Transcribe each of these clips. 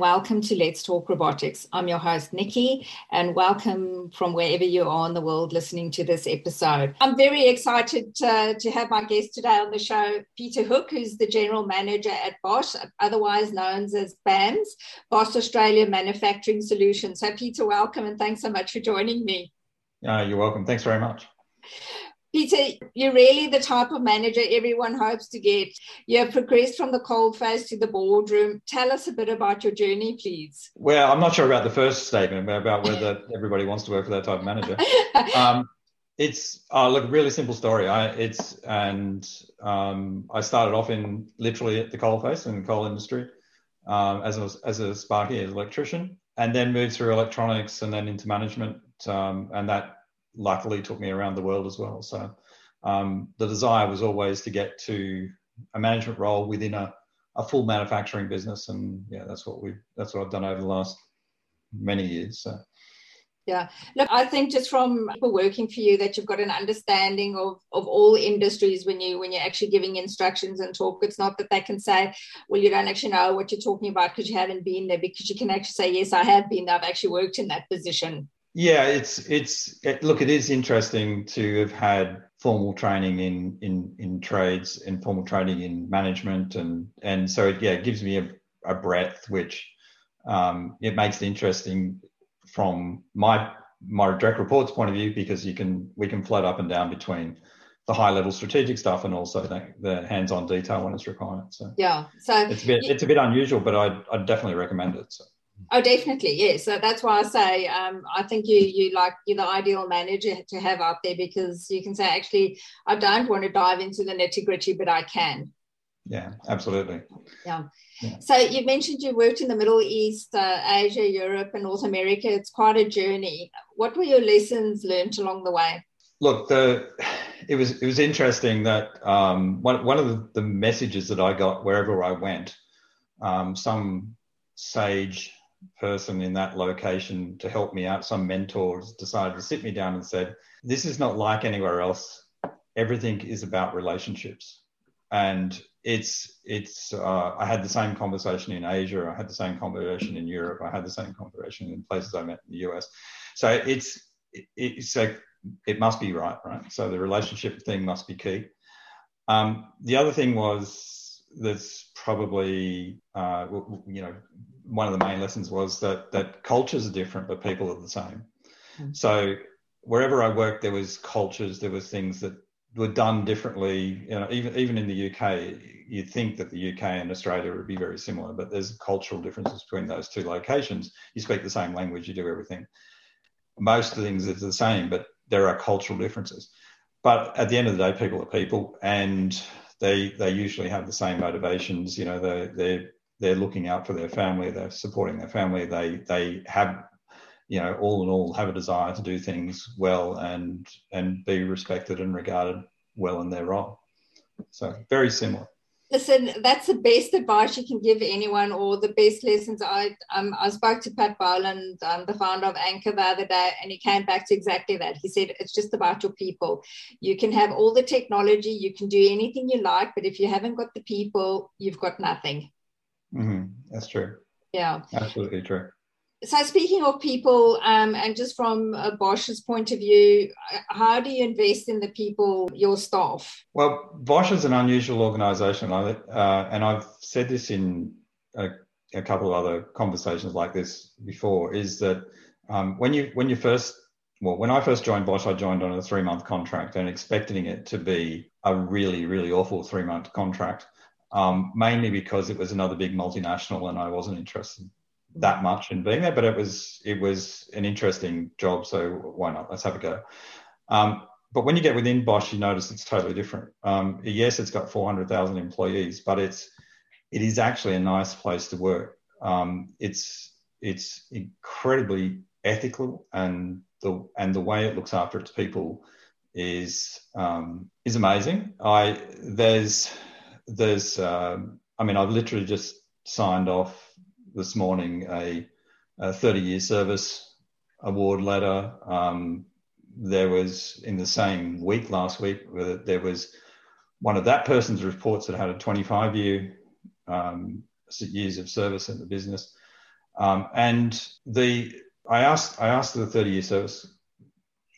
welcome to Let's Talk Robotics. I'm your host, Nikki, and welcome from wherever you are in the world listening to this episode. I'm very excited to, to have my guest today on the show, Peter Hook, who's the General Manager at Bosch, otherwise known as BAMS, Bosch Australia Manufacturing Solutions. So, Peter, welcome and thanks so much for joining me. Uh, you're welcome. Thanks very much. Peter, you're really the type of manager everyone hopes to get. You have progressed from the phase to the boardroom. Tell us a bit about your journey, please. Well, I'm not sure about the first statement about whether everybody wants to work for that type of manager. Um, it's uh, look a really simple story. I it's and um, I started off in literally at the coal face in the coal industry um, as a as a sparky as an electrician, and then moved through electronics and then into management, um, and that luckily took me around the world as well. So um, the desire was always to get to a management role within a, a full manufacturing business, and yeah, that's what we that's what I've done over the last many years. So. Yeah. Look, I think just from people working for you that you've got an understanding of, of all industries when you when you're actually giving instructions and talk. It's not that they can say, well, you don't actually know what you're talking about because you haven't been there, because you can actually say, yes, I have been there. I've actually worked in that position. Yeah, it's it's it, look. It is interesting to have had formal training in in in trades and formal training in management, and and so it, yeah, it gives me a, a breadth which um, it makes it interesting from my my direct reports point of view because you can we can float up and down between the high level strategic stuff and also the, the hands on detail when it's required. So yeah, so it's a bit it's a bit unusual, but I I definitely recommend it. So. Oh, definitely, yes. So that's why I say um, I think you you like you're the ideal manager to have out there because you can say actually I don't want to dive into the nitty gritty, but I can. Yeah, absolutely. Yeah. yeah. So you mentioned you worked in the Middle East, uh, Asia, Europe, and North America. It's quite a journey. What were your lessons learned along the way? Look, the it was it was interesting that um, one one of the, the messages that I got wherever I went, um, some sage person in that location to help me out, some mentors decided to sit me down and said, This is not like anywhere else. Everything is about relationships. And it's, it's, uh, I had the same conversation in Asia. I had the same conversation in Europe. I had the same conversation in places I met in the US. So it's, it's like, it must be right, right? So the relationship thing must be key. Um, the other thing was that's probably, uh, you know, one of the main lessons was that that cultures are different, but people are the same. Mm-hmm. So wherever I worked, there was cultures, there was things that were done differently. You know, even even in the UK, you'd think that the UK and Australia would be very similar, but there's cultural differences between those two locations. You speak the same language, you do everything. Most things are the same, but there are cultural differences. But at the end of the day, people are people, and they they usually have the same motivations. You know, they they're they're looking out for their family, they're supporting their family, they they have you know all in all have a desire to do things well and and be respected and regarded well in their role. So very similar. Listen, that's the best advice you can give anyone, or the best lessons. I um, I spoke to Pat Boland, um, the founder of ANCA, the other day, and he came back to exactly that. He said it's just about your people. You can have all the technology, you can do anything you like, but if you haven't got the people, you've got nothing. Mm-hmm. That's true. Yeah. Absolutely true. So, speaking of people, um, and just from a Bosch's point of view, how do you invest in the people, your staff? Well, Bosch is an unusual organisation, uh, and I've said this in a, a, couple of other conversations like this before. Is that um, when you when you first well, when I first joined Bosch, I joined on a three month contract and expecting it to be a really, really awful three month contract um, mainly because it was another big multinational and I wasn't interested that much in being there. But it was it was an interesting job, so why not? Let's have a go. Um, but when you get within Bosch, you notice it's totally different. Um, yes, it's got 400,000 employees, but it's it is actually a nice place to work. Um, it's it's incredibly ethical, and the and the way it looks after its people is um, is amazing. I there's there's, um, I mean, I've literally just signed off this morning a, a 30 year service award letter. Um, there was in the same week last week there was one of that person's reports that had a 25 year um, years of service in the business, um, and the I asked I asked the 30 year service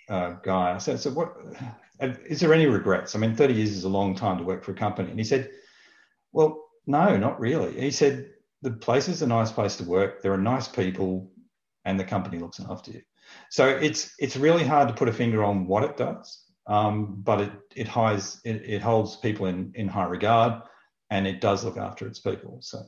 uh, guy I said so what is there any regrets? I mean 30 years is a long time to work for a company, and he said, well no not really. He said the place is a nice place to work. There are nice people, and the company looks after you. So it's it's really hard to put a finger on what it does, um, but it it, highs, it it holds people in in high regard, and it does look after its people. So.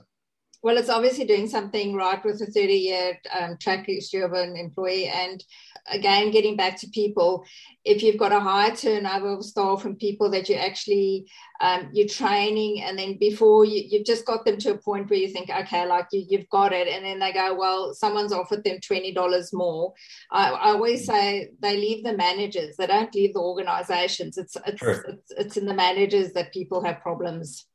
Well, it's obviously doing something right with a 30 year um, track history of an employee. And again, getting back to people, if you've got a high turnover of staff and people that you actually um, you're training, and then before you, you've just got them to a point where you think, okay, like you, you've got it, and then they go, well, someone's offered them twenty dollars more. I, I, always say they leave the managers; they don't leave the organisations. It's it's, it's it's in the managers that people have problems.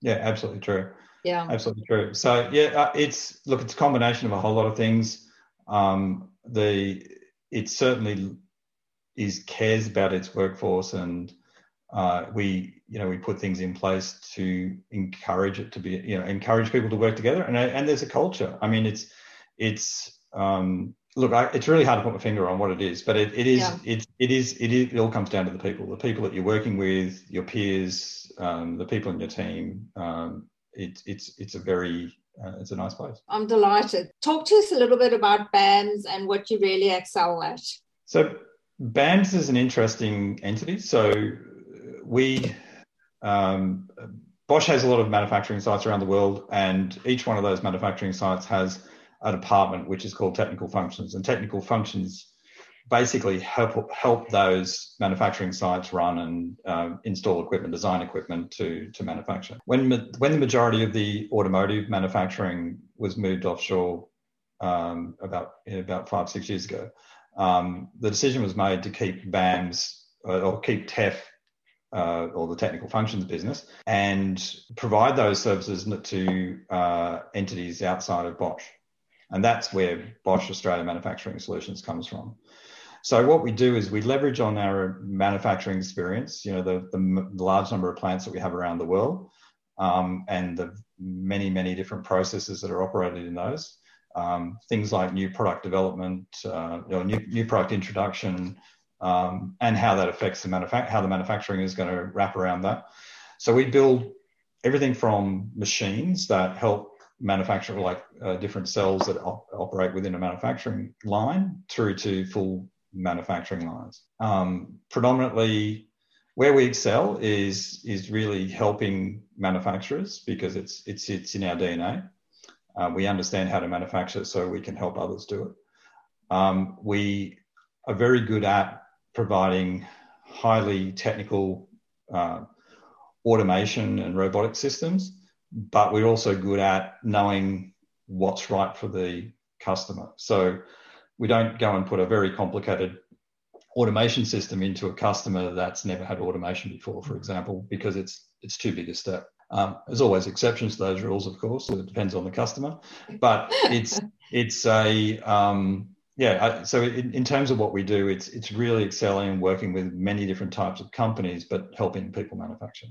Yeah, absolutely true. Yeah, absolutely true. So yeah, uh, it's look, it's a combination of a whole lot of things. Um, the it certainly is cares about its workforce, and uh, we you know we put things in place to encourage it to be you know encourage people to work together, and and there's a culture. I mean, it's it's um, look, I, it's really hard to put my finger on what it is, but it, it is, yeah. it, it is, it is, it all comes down to the people, the people that you're working with, your peers, um, the people in your team. Um, it, it's, it's a very, uh, it's a nice place. I'm delighted. Talk to us a little bit about BAMS and what you really excel at. So BAMS is an interesting entity. So we, um, Bosch has a lot of manufacturing sites around the world, and each one of those manufacturing sites has a department which is called technical functions, and technical functions basically help help those manufacturing sites run and uh, install equipment, design equipment to to manufacture. When when the majority of the automotive manufacturing was moved offshore um, about about five six years ago, um, the decision was made to keep BAMS uh, or keep TEF. Uh, or the technical functions business, and provide those services to uh, entities outside of Bosch. And that's where Bosch Australia Manufacturing Solutions comes from. So what we do is we leverage on our manufacturing experience, you know, the, the, large number of plants that we have around the world um, and the many, many different processes that are operated in those. Um, things like new product development, uh, you know, new, new product introduction, um, and how that affects the manufa- how the manufacturing is going to wrap around that. So we build everything from machines that help manufacture like uh, different cells that op- operate within a manufacturing line through to full manufacturing lines. Um, predominantly, where we excel is is really helping manufacturers because it's it's it's in our DNA. Uh, we understand how to manufacture, so we can help others do it. Um, we are very good at providing highly technical uh, automation and robotic systems but we're also good at knowing what's right for the customer. So we don't go and put a very complicated automation system into a customer that's never had automation before, for example, because it's it's too big a step. Um, there's always exceptions to those rules, of course. So it depends on the customer, but it's it's a um, yeah. So in, in terms of what we do, it's it's really excelling and working with many different types of companies, but helping people manufacture.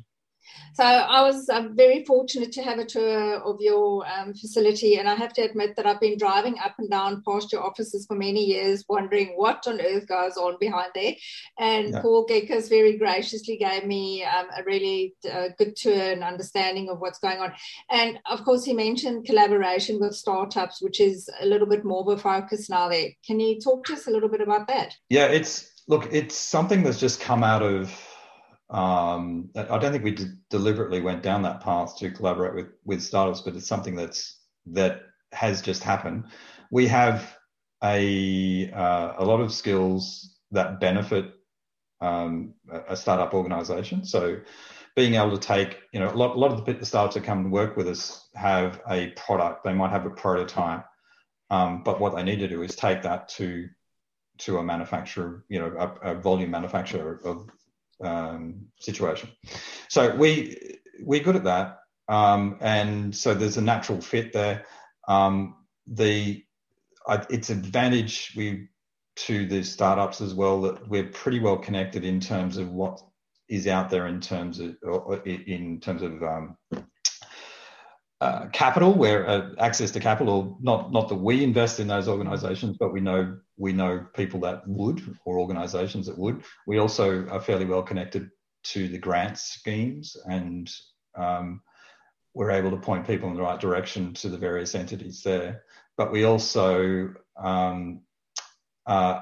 So I was uh, very fortunate to have a tour of your um, facility, and I have to admit that I've been driving up and down past your offices for many years, wondering what on earth goes on behind there. And yeah. Paul Geckers very graciously gave me um, a really uh, good tour and understanding of what's going on. And of course, he mentioned collaboration with startups, which is a little bit more of a focus now. There, can you talk to us a little bit about that? Yeah, it's look, it's something that's just come out of um, I don't think we d- deliberately went down that path to collaborate with with startups, but it's something that's that has just happened. We have a uh, a lot of skills that benefit um, a startup organization. So being able to take, you know, a lot, a lot of the, startups that come and work with us have a product. They might have a prototype, um, but what they need to do is take that to to a manufacturer, you know, a, a volume manufacturer of um, situation. So we we're good at that, um, and so there's a natural fit there. Um, the its advantage we to the startups as well that we're pretty well connected in terms of what is out there in terms of in terms of um, uh, capital, where uh, access to capital, not not that we invest in those organisations, but we know we know people that would or organisations that would. We also are fairly well connected to the grant schemes, and um, we're able to point people in the right direction to the various entities there. But we also um, uh,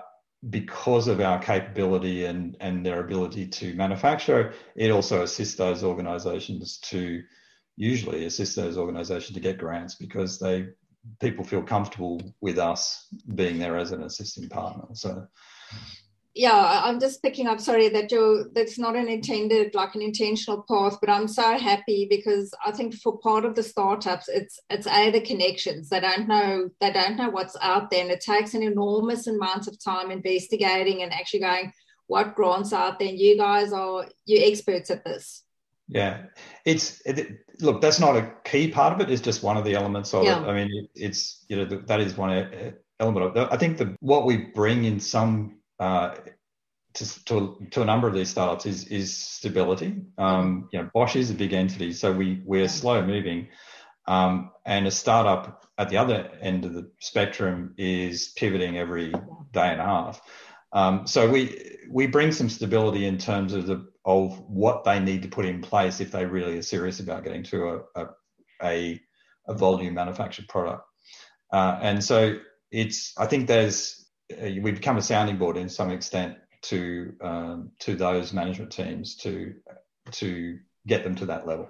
because of our capability and, and their ability to manufacture, it also assists those organisations to usually assist those organisations to get grants because they people feel comfortable with us being there as an assisting partner. So. Yeah i'm just picking up sorry that you that's not an intended like an intentional path but i'm so happy because i think for part of the startups it's it's a the connections. They don't know they don't know what's out there and it takes an enormous amount of time investigating and actually going what grants out there? And you guys are you experts at this yeah it's it, look that's not a key part of it it's just one of the elements of yeah. it i mean it, it's you know that is one uh, element of it i think the what we bring in some uh, to, to, to, a number of these startups is is stability. Um, you know, Bosch is a big entity, so we we're slow moving, um, and a startup at the other end of the spectrum is pivoting every day and a half. Um, so we we bring some stability in terms of the of what they need to put in place if they really are serious about getting to a a, a, a volume manufactured product. Uh, and so it's I think there's uh, we become a sounding board in some extent to um, to those management teams to to get them to that level.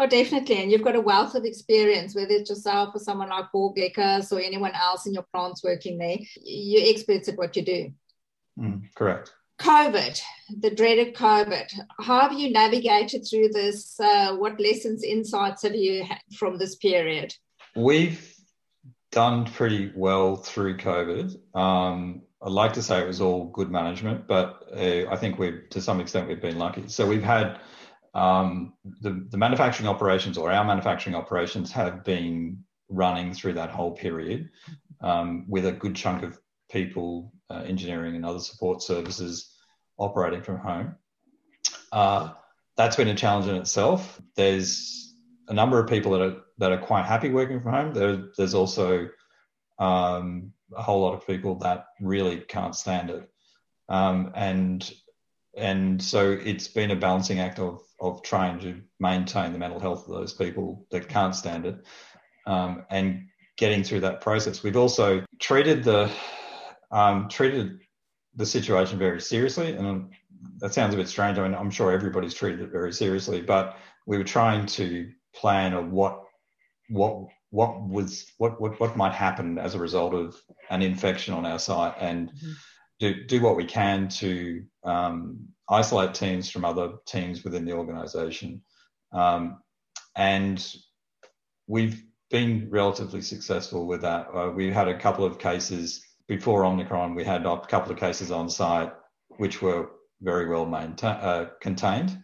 Oh, definitely. And you've got a wealth of experience, whether it's yourself or someone like Paul Geckers or anyone else in your plants working there. You're experts at what you do. Mm, correct. COVID, the dreaded COVID. How have you navigated through this? Uh, what lessons, insights have you had from this period? We've done pretty well through COVID. Um, I'd like to say it was all good management, but uh, I think we've, to some extent, we've been lucky. So we've had um, the, the manufacturing operations or our manufacturing operations have been running through that whole period um, with a good chunk of people, uh, engineering and other support services operating from home. Uh, that's been a challenge in itself. There's a number of people that are that are quite happy working from home. There, there's also um, a whole lot of people that really can't stand it, um, and and so it's been a balancing act of of trying to maintain the mental health of those people that can't stand it, um, and getting through that process. We've also treated the um, treated the situation very seriously, and that sounds a bit strange. I mean, I'm sure everybody's treated it very seriously, but we were trying to plan of what what what was what, what what might happen as a result of an infection on our site and mm-hmm. do do what we can to um, isolate teams from other teams within the organisation, um, and we've been relatively successful with that. Uh, we had a couple of cases before Omicron. We had a couple of cases on site which were very well maintained, uh, contained,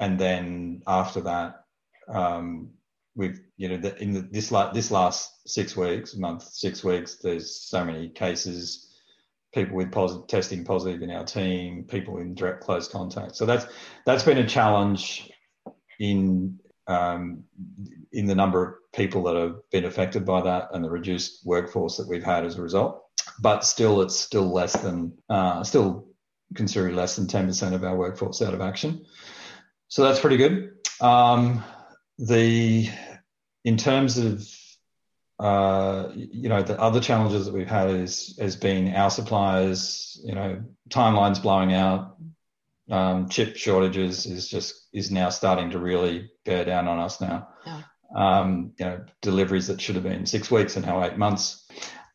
and then after that. Um, we've you know the, in the, this la- this last six weeks, month six weeks, there's so many cases, people with positive testing positive in our team, people in direct close contact. So that's that's been a challenge in um, in the number of people that have been affected by that and the reduced workforce that we've had as a result. But still, it's still less than uh, still considerably less than 10% of our workforce out of action. So that's pretty good. Um, the in terms of uh, you know the other challenges that we've had is has been our suppliers you know timelines blowing out um, chip shortages is just is now starting to really bear down on us now yeah. um, you know deliveries that should have been six weeks and now eight months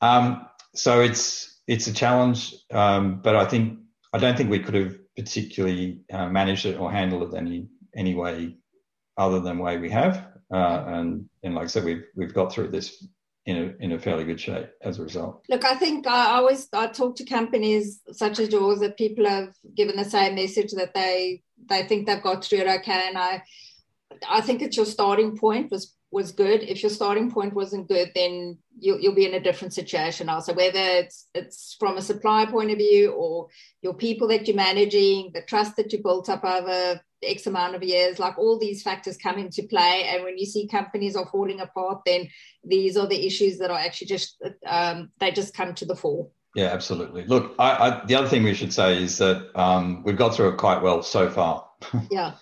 um, so it's it's a challenge um, but I think I don't think we could have particularly uh, managed it or handled it any any way other than way we have uh, and and like I said, we've we've got through this in a in a fairly good shape as a result. Look, I think I always I talk to companies such as yours that people have given the same message that they they think they've got through it okay, and I I think it's your starting point was was good. If your starting point wasn't good, then you'll, you'll be in a different situation also, whether it's, it's from a supply point of view or your people that you're managing, the trust that you built up over X amount of years, like all these factors come into play. And when you see companies are falling apart, then these are the issues that are actually just, um, they just come to the fore. Yeah, absolutely. Look, I, I, the other thing we should say is that um, we've got through it quite well so far. yeah.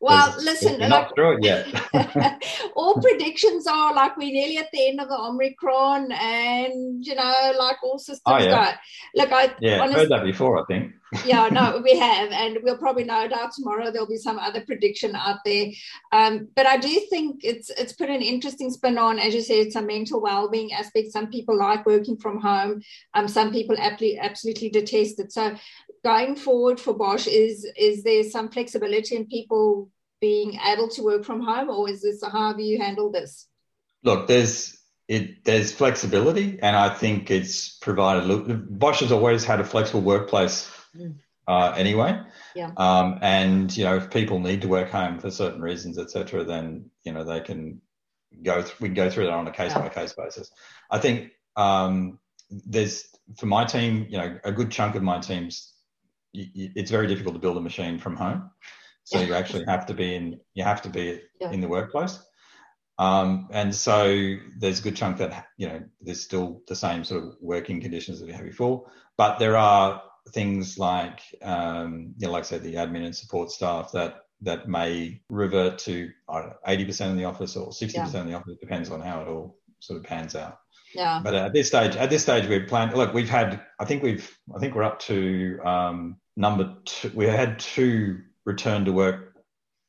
Well, listen, not yet. all predictions are like we're nearly at the end of the Omicron, and you know, like all systems oh, yeah. go. Look, I yeah, honestly, heard that before. I think. yeah, no, we have, and we'll probably no doubt tomorrow there'll be some other prediction out there. Um, but I do think it's it's put an interesting spin on, as you said, some mental well-being aspects. Some people like working from home. Um, some people absolutely absolutely detest it. So going forward for Bosch, is is there some flexibility in people being able to work from home, or is this how have you handled this? Look, there's it there's flexibility, and I think it's provided. Look, Bosch has always had a flexible workplace mm. uh, anyway. Yeah. Um, and you know, if people need to work home for certain reasons, etc., then you know they can go. Th- we can go through that on a case by case basis. I think um, there's for my team, you know, a good chunk of my team's it's very difficult to build a machine from home. So you actually have to be in you have to be yeah. in the workplace. Um, and so there's a good chunk that you know there's still the same sort of working conditions that we had before, but there are things like um, you know, like I said, the admin and support staff that that may revert to eighty percent in the office or sixty percent in the office. It Depends on how it all sort of pans out. Yeah. But at this stage, at this stage, we've planned. Look, we've had. I think we've. I think we're up to um, number two. We had two return to work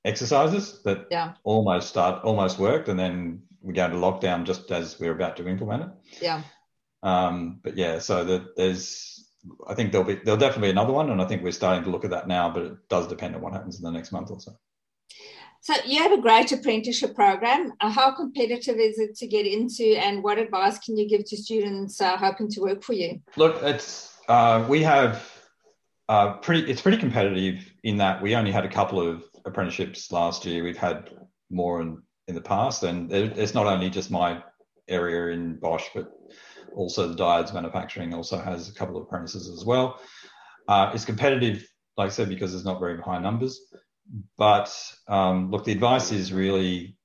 exercises that yeah. almost start almost worked, and then we go into lockdown just as we are about to implement it. Yeah. Um, but yeah, so the, there's. I think there'll be there'll definitely be another one, and I think we're starting to look at that now. But it does depend on what happens in the next month or so. So you have a great apprenticeship program. Uh, how competitive is it to get into, and what advice can you give to students uh, hoping to work for you? Look, it's uh, we have uh, pretty. It's pretty competitive in that we only had a couple of apprenticeships last year. We've had more in, in the past, and it's not only just my area in Bosch, but also the diodes manufacturing also has a couple of apprentices as well. Uh, it's competitive, like I said, because there's not very high numbers. But um, look, the advice is really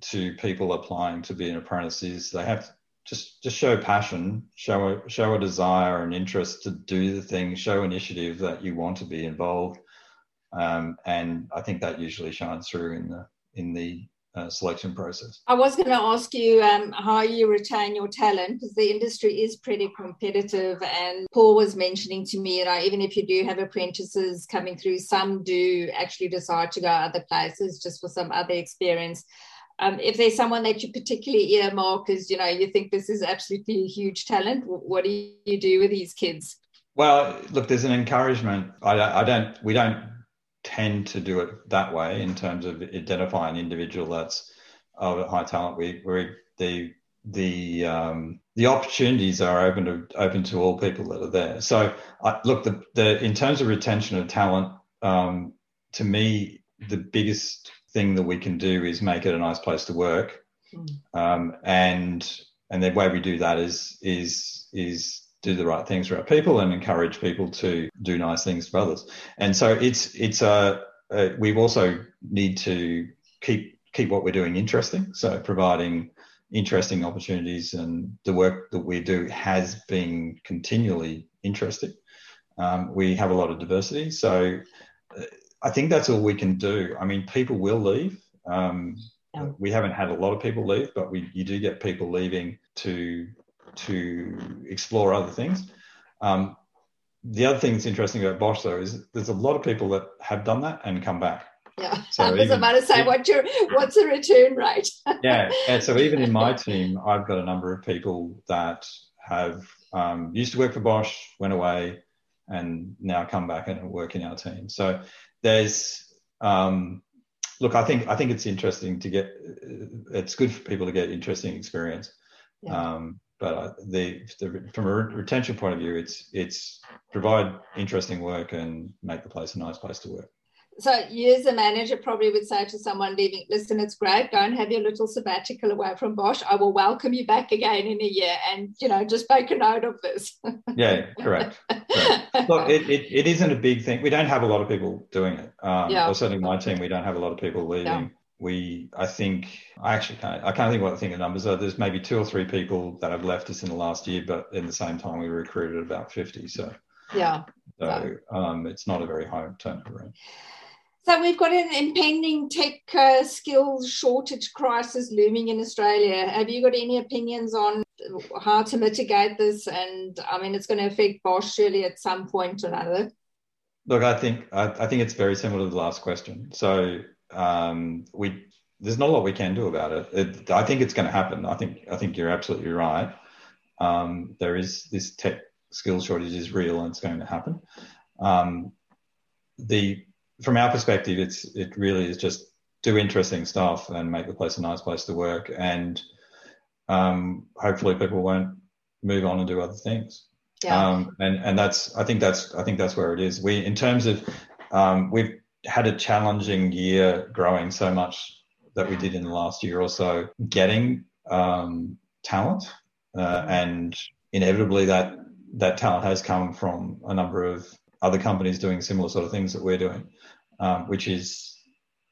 to people applying to be an apprentice is they have to just just show passion, show a, show a desire and interest to do the thing, show initiative that you want to be involved, um, and I think that usually shines through in the in the uh, selection process. I was going to ask you um, how you retain your talent because the industry is pretty competitive. And Paul was mentioning to me, you know, even if you do have apprentices coming through, some do actually decide to go other places just for some other experience. Um, if there's someone that you particularly earmark as, you know, you think this is absolutely a huge talent, what do you do with these kids? Well, look, there's an encouragement. I, I don't, we don't tend to do it that way in terms of identifying an individual that's of high talent. We, we the the um, the opportunities are open to open to all people that are there. So, I, look, the, the in terms of retention of talent, um, to me, the biggest thing that we can do is make it a nice place to work, mm. um, and and the way we do that is is is do the right things for our people and encourage people to do nice things for others. And so it's it's a, a we also need to keep keep what we're doing interesting. So providing interesting opportunities and the work that we do has been continually interesting. Um, we have a lot of diversity, so uh, I think that's all we can do. I mean, people will leave. Um. We haven't had a lot of people leave, but we you do get people leaving to to explore other things. Um, the other thing that's interesting about Bosch though is there's a lot of people that have done that and come back. Yeah, so I was even, about to say, what's your what's the return rate? yeah, and so even in my team, I've got a number of people that have um, used to work for Bosch, went away, and now come back and work in our team. So there's um, look, I think I think it's interesting to get. It's good for people to get interesting experience. Yeah. Um, but the, the, from a retention point of view, it's it's provide interesting work and make the place a nice place to work. So you as a manager probably would say to someone leaving, listen, it's great. Go and have your little sabbatical away from Bosch. I will welcome you back again in a year and, you know, just make a note of this. yeah, correct. correct. Look, it, it, it isn't a big thing. We don't have a lot of people doing it. Um, yeah. Or certainly my team, we don't have a lot of people leaving. Yeah. We, I think, I actually can't, I can't think what I think the numbers are. There's maybe two or three people that have left us in the last year, but in the same time, we recruited about 50. So, yeah. So um, it's not a very high turnover rate. So we've got an impending tech uh, skills shortage crisis looming in Australia. Have you got any opinions on how to mitigate this? And I mean, it's going to affect Bosch surely at some point or another. Look, I think I, I think it's very similar to the last question. So um, we there's not a lot we can do about it. it. I think it's going to happen. I think I think you're absolutely right. Um, there is this tech skills shortage is real and it's going to happen. Um, the from our perspective, it's it really is just do interesting stuff and make the place a nice place to work, and um, hopefully people won't move on and do other things. Yeah. Um, and and that's I think that's I think that's where it is. We in terms of um, we've had a challenging year growing so much that we did in the last year or so, getting um, talent, uh, and inevitably that that talent has come from a number of other companies doing similar sort of things that we're doing, um, which is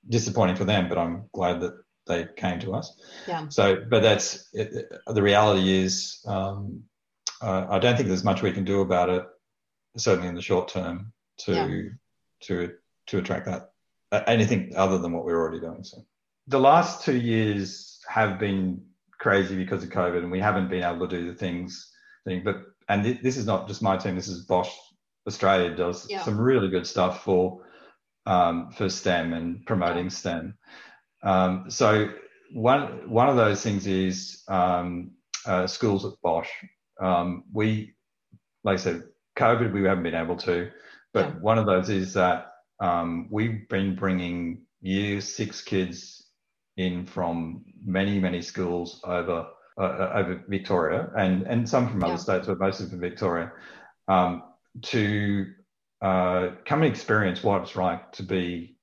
disappointing for them. But I'm glad that they came to us. Yeah. So, but that's it, the reality is. Um, uh, I don't think there's much we can do about it, certainly in the short term, to yeah. to to attract that uh, anything other than what we're already doing. So, the last two years have been crazy because of COVID, and we haven't been able to do the things. Thing, but and th- this is not just my team. This is Bosch Australia does yeah. some really good stuff for um, for STEM and promoting STEM. Um, so one one of those things is um, uh, schools at Bosch. Um, we, like I said, COVID we haven't been able to, but yeah. one of those is that um, we've been bringing year six kids in from many many schools over uh, uh over Victoria and and some from other yeah. states, but mostly from Victoria. Um, to uh, come and experience what it's like to be,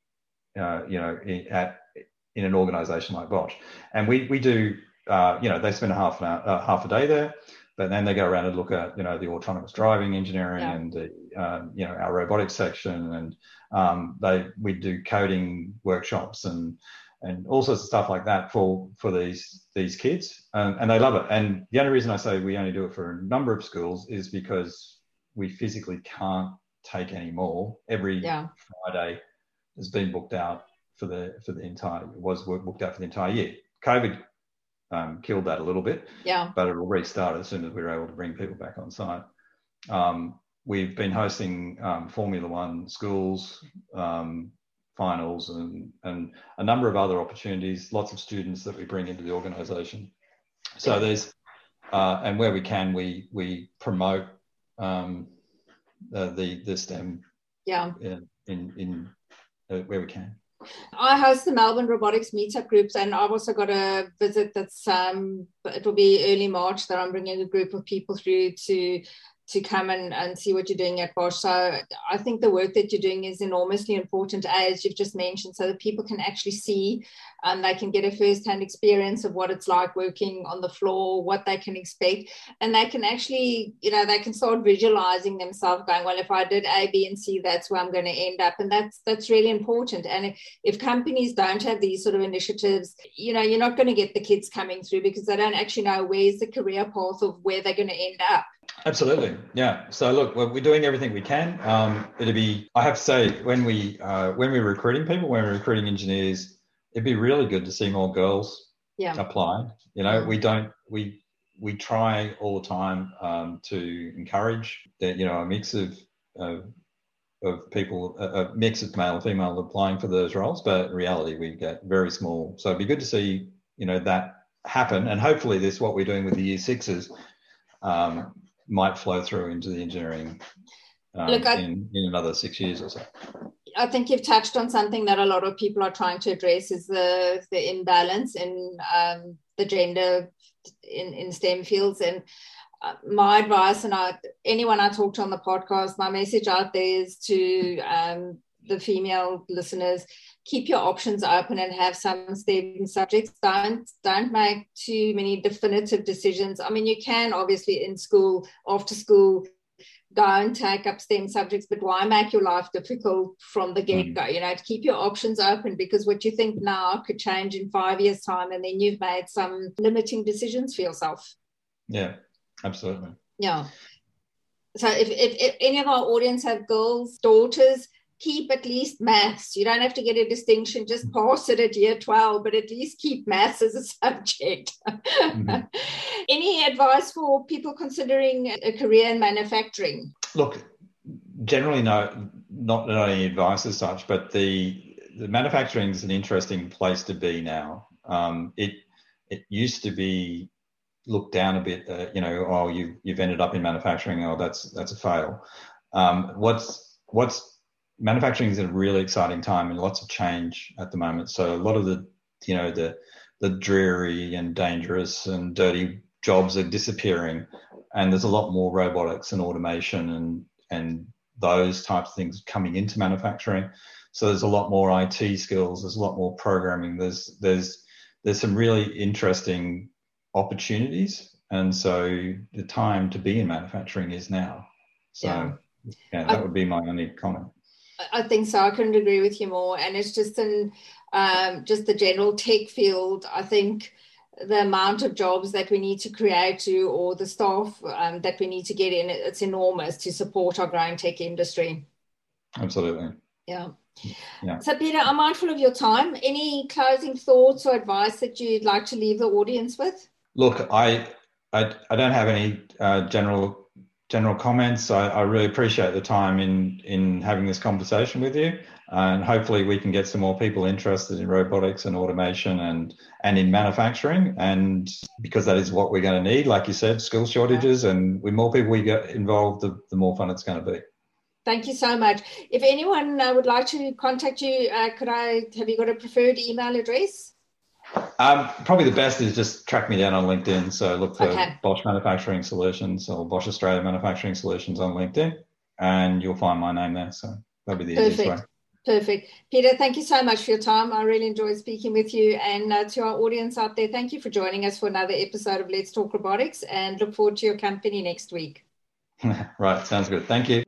uh, you know, in, at in an organisation like Bosch. And we we do, uh, you know, they spend a half an hour, uh, half a day there, but then they go around and look at, you know, the autonomous driving engineering yeah. and the, um, you know, our robotics section, and um, they we do coding workshops and and all sorts of stuff like that for for these these kids, um, and they love it. And the only reason I say we only do it for a number of schools is because we physically can't take any more. Every yeah. Friday has been booked out for the for the entire was booked out for the entire year. COVID um, killed that a little bit, yeah, but it will restart as soon as we're able to bring people back on site. Um, we've been hosting um, Formula One schools um, finals and and a number of other opportunities. Lots of students that we bring into the organisation. So there's uh, and where we can, we we promote um, uh, the the STEM yeah in in, in uh, where we can. I host the Melbourne Robotics Meetup groups, and I've also got a visit that's um, it will be early March that I'm bringing a group of people through to to come and, and see what you're doing at Bosch. So I think the work that you're doing is enormously important, as you've just mentioned, so that people can actually see and they can get a first-hand experience of what it's like working on the floor, what they can expect, and they can actually, you know, they can start visualizing themselves going, well, if I did A, B, and C, that's where I'm going to end up, and that's that's really important. And if, if companies don't have these sort of initiatives, you know, you're not going to get the kids coming through because they don't actually know where's the career path of where they're going to end up. Absolutely, yeah. So look, we're doing everything we can. Um, it'd be, I have to say, when we uh, when we're recruiting people, when we're recruiting engineers, it'd be really good to see more girls yeah. apply. You know, we don't we we try all the time um, to encourage that you know a mix of of, of people, a, a, mix of male and female applying for those roles, but in reality we get very small. So it'd be good to see you know that happen, and hopefully this is what we're doing with the year sixes. Um, might flow through into the engineering um, Look, I, in, in another six years or so. I think you've touched on something that a lot of people are trying to address is the the imbalance in um, the gender in, in STEM fields. And uh, my advice, and I, anyone I talk to on the podcast, my message out there is to um, the female listeners keep your options open and have some STEM subjects. Don't don't make too many definitive decisions. I mean, you can obviously in school, after school, go and take up STEM subjects, but why make your life difficult from the hmm. get go? You know, to keep your options open because what you think now could change in five years' time, and then you've made some limiting decisions for yourself. Yeah, absolutely. Yeah. So if, if, if any of our audience have girls, daughters, keep at least maths. You don't have to get a distinction, just pass it at year 12, but at least keep maths as a subject. Mm-hmm. Any advice for people considering a career in manufacturing? Look, generally, no, not, not any advice as such, but the, the manufacturing is an interesting place to be now. Um, it, it used to be looked down a bit, uh, you know, oh, you've, you've ended up in manufacturing, oh, that's, that's a fail. Um, what's, what's manufacturing is a really exciting time and lots of change at the moment. So a lot of the, you know, the the dreary and dangerous and dirty jobs are disappearing, and there's a lot more robotics and automation and and those types of things coming into manufacturing. So there's a lot more IT skills. There's a lot more programming. There's there's there's some really interesting opportunities, and so the time to be in manufacturing is now. So yeah, yeah that would be my only comment. I think so. I couldn't agree with you more. And it's just in um, just the general tech field. I think the amount of jobs that we need to create to, or the staff um, that we need to get in, it's enormous to support our growing tech industry. Absolutely. Yeah. Yeah. So, Peter, I'm mindful of your time. Any closing thoughts or advice that you'd like to leave the audience with? Look, I I, I don't have any uh, general general comments. I, I, really appreciate the time in in having this conversation with you, and hopefully we can get some more people interested in robotics and automation and and in manufacturing. And because that is what we're going to need, like you said, skill shortages, and with more people we get involved, the, the more fun it's going to be. Thank you so much. If anyone uh, would like to contact you, uh, could I have you got a preferred email address? Um, probably the best is just track me down on LinkedIn. So look for okay. Bosch Manufacturing Solutions or Bosch Australia Manufacturing Solutions on LinkedIn, and you'll find my name there. So that'll be the Perfect. easiest way. Perfect. Peter, thank you so much for your time. I really enjoyed speaking with you. And uh, to our audience out there, thank you for joining us for another episode of Let's Talk Robotics and look forward to your company next week. right. Sounds good. Thank you.